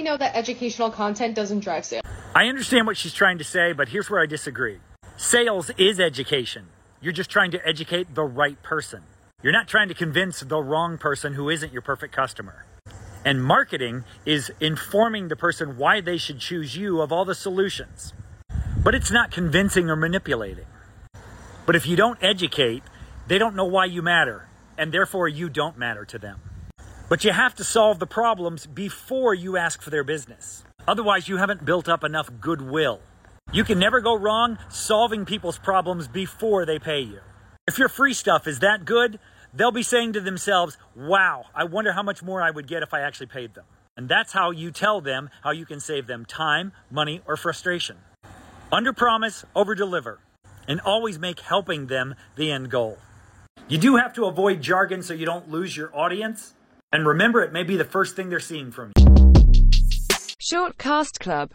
we know that educational content doesn't drive sales? I understand what she's trying to say, but here's where I disagree. Sales is education. You're just trying to educate the right person. You're not trying to convince the wrong person who isn't your perfect customer. And marketing is informing the person why they should choose you of all the solutions. But it's not convincing or manipulating. But if you don't educate, they don't know why you matter, and therefore you don't matter to them. But you have to solve the problems before you ask for their business. Otherwise, you haven't built up enough goodwill. You can never go wrong solving people's problems before they pay you. If your free stuff is that good, they'll be saying to themselves, wow, I wonder how much more I would get if I actually paid them. And that's how you tell them how you can save them time, money, or frustration. Under promise, over deliver, and always make helping them the end goal. You do have to avoid jargon so you don't lose your audience. And remember, it may be the first thing they're seeing from you. Shortcast Club